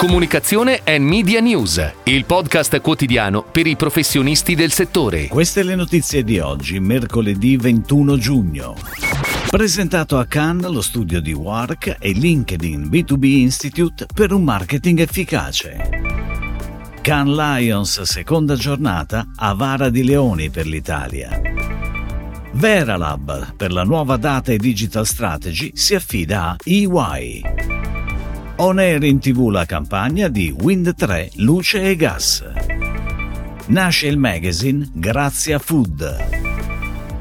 Comunicazione e Media News, il podcast quotidiano per i professionisti del settore. Queste le notizie di oggi, mercoledì 21 giugno. Presentato a Cannes lo studio di Work e LinkedIn B2B Institute per un marketing efficace. Cannes Lions, seconda giornata, a Vara di Leoni per l'Italia. Veralab, per la nuova data e digital strategy, si affida a EY. On air in tv la campagna di Wind 3 Luce e Gas. Nasce il magazine Grazia Food.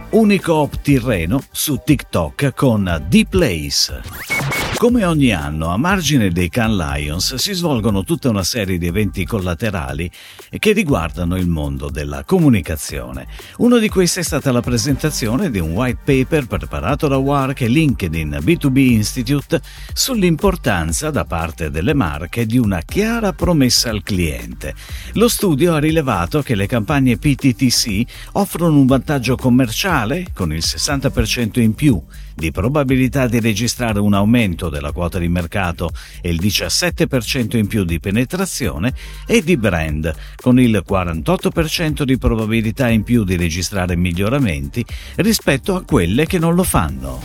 Unicoop Tirreno su TikTok con The Place. Come ogni anno, a margine dei Can Lions si svolgono tutta una serie di eventi collaterali che riguardano il mondo della comunicazione. Uno di questi è stata la presentazione di un white paper preparato da WARC e LinkedIn B2B Institute sull'importanza da parte delle marche di una chiara promessa al cliente. Lo studio ha rilevato che le campagne PTTC offrono un vantaggio commerciale con il 60% in più di probabilità di registrare un aumento della quota di mercato e il 17% in più di penetrazione e di brand, con il 48% di probabilità in più di registrare miglioramenti rispetto a quelle che non lo fanno.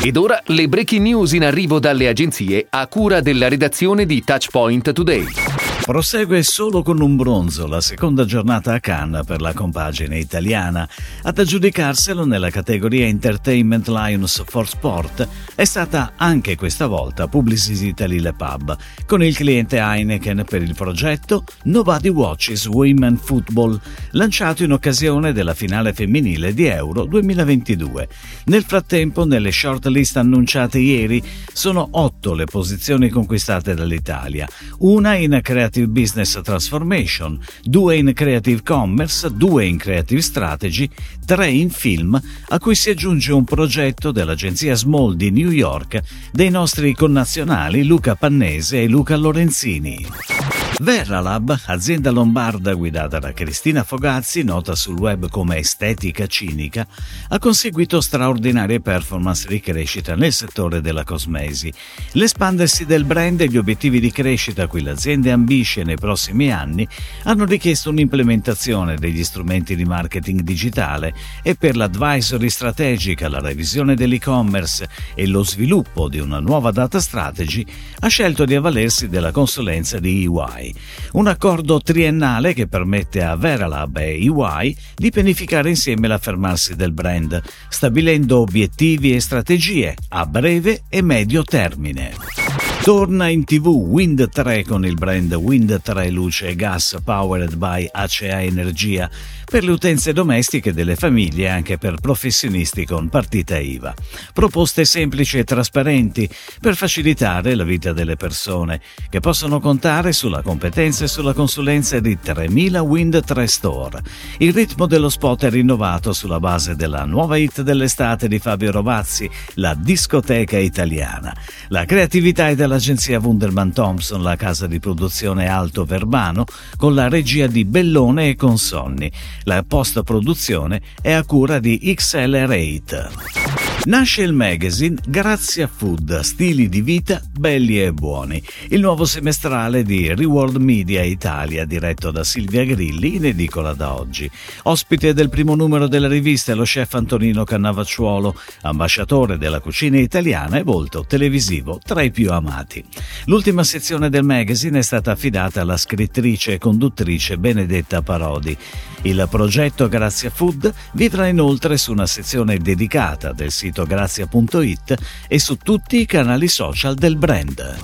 Ed ora le breaking news in arrivo dalle agenzie a cura della redazione di Touchpoint Today. Prosegue solo con un bronzo la seconda giornata a Cannes per la compagine italiana. Ad aggiudicarselo nella categoria Entertainment Lions for Sport è stata anche questa volta Publicis Italy Le Pub, con il cliente Heineken per il progetto Nobody Watches Women Football, lanciato in occasione della finale femminile di Euro 2022. Nel frattempo, nelle shortlist annunciate ieri, sono otto le posizioni conquistate dall'Italia, una in creatività Creative Business Transformation, due in Creative Commerce, due in Creative Strategy, tre in Film, a cui si aggiunge un progetto dell'agenzia Small di New York dei nostri connazionali Luca Pannese e Luca Lorenzini. Veralab, azienda lombarda guidata da Cristina Fogazzi, nota sul web come estetica cinica, ha conseguito straordinarie performance di crescita nel settore della cosmesi. L'espandersi del brand e gli obiettivi di crescita a cui l'azienda ambisce nei prossimi anni hanno richiesto un'implementazione degli strumenti di marketing digitale e per l'advisory strategica, la revisione dell'e-commerce e lo sviluppo di una nuova data strategy ha scelto di avvalersi della consulenza di EY un accordo triennale che permette a Veralab e EY di pianificare insieme l'affermarsi del brand, stabilendo obiettivi e strategie a breve e medio termine. Torna in tv Wind 3 con il brand Wind 3 Luce e Gas powered by ACA Energia per le utenze domestiche delle famiglie e anche per professionisti con partita IVA. Proposte semplici e trasparenti per facilitare la vita delle persone che possono contare sulla competenza e sulla consulenza di 3000 Wind 3 Store. Il ritmo dello spot è rinnovato sulla base della nuova hit dell'estate di Fabio Rovazzi, la discoteca italiana. La creatività è della dall'agenzia Wunderman Thompson, la casa di produzione Alto Verbano, con la regia di Bellone e Consonni. La post-produzione è a cura di XL8. Nasce il magazine Grazie a Food, stili di vita belli e buoni, il nuovo semestrale di Reward Media Italia diretto da Silvia Grilli in edicola da oggi. Ospite del primo numero della rivista è lo chef Antonino Cannavacciuolo, ambasciatore della cucina italiana e volto televisivo tra i più amati. L'ultima sezione del magazine è stata affidata alla scrittrice e conduttrice Benedetta Parodi. Il progetto Grazie a Food vivrà inoltre su una sezione dedicata del sito sito grazia.it e su tutti i canali social del brand.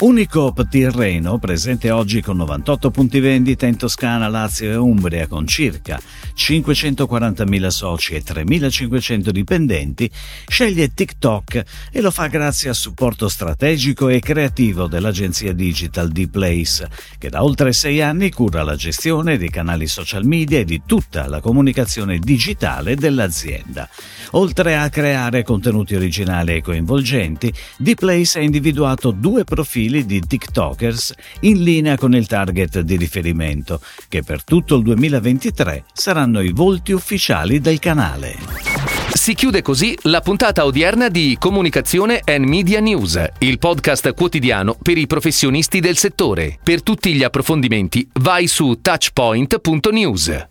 Unicoop Tirreno, presente oggi con 98 punti vendita in Toscana, Lazio e Umbria con circa 540.000 soci e 3.500 dipendenti, sceglie TikTok e lo fa grazie al supporto strategico e creativo dell'agenzia digital D-Place, che da oltre sei anni cura la gestione dei canali social media e di tutta la comunicazione digitale dell'azienda. Oltre a creare contenuti originali e coinvolgenti, D-Place ha individuato due profili di TikTokers in linea con il target di riferimento, che per tutto il 2023 saranno i volti ufficiali del canale. Si chiude così la puntata odierna di Comunicazione and Media News, il podcast quotidiano per i professionisti del settore. Per tutti gli approfondimenti vai su touchpoint.news.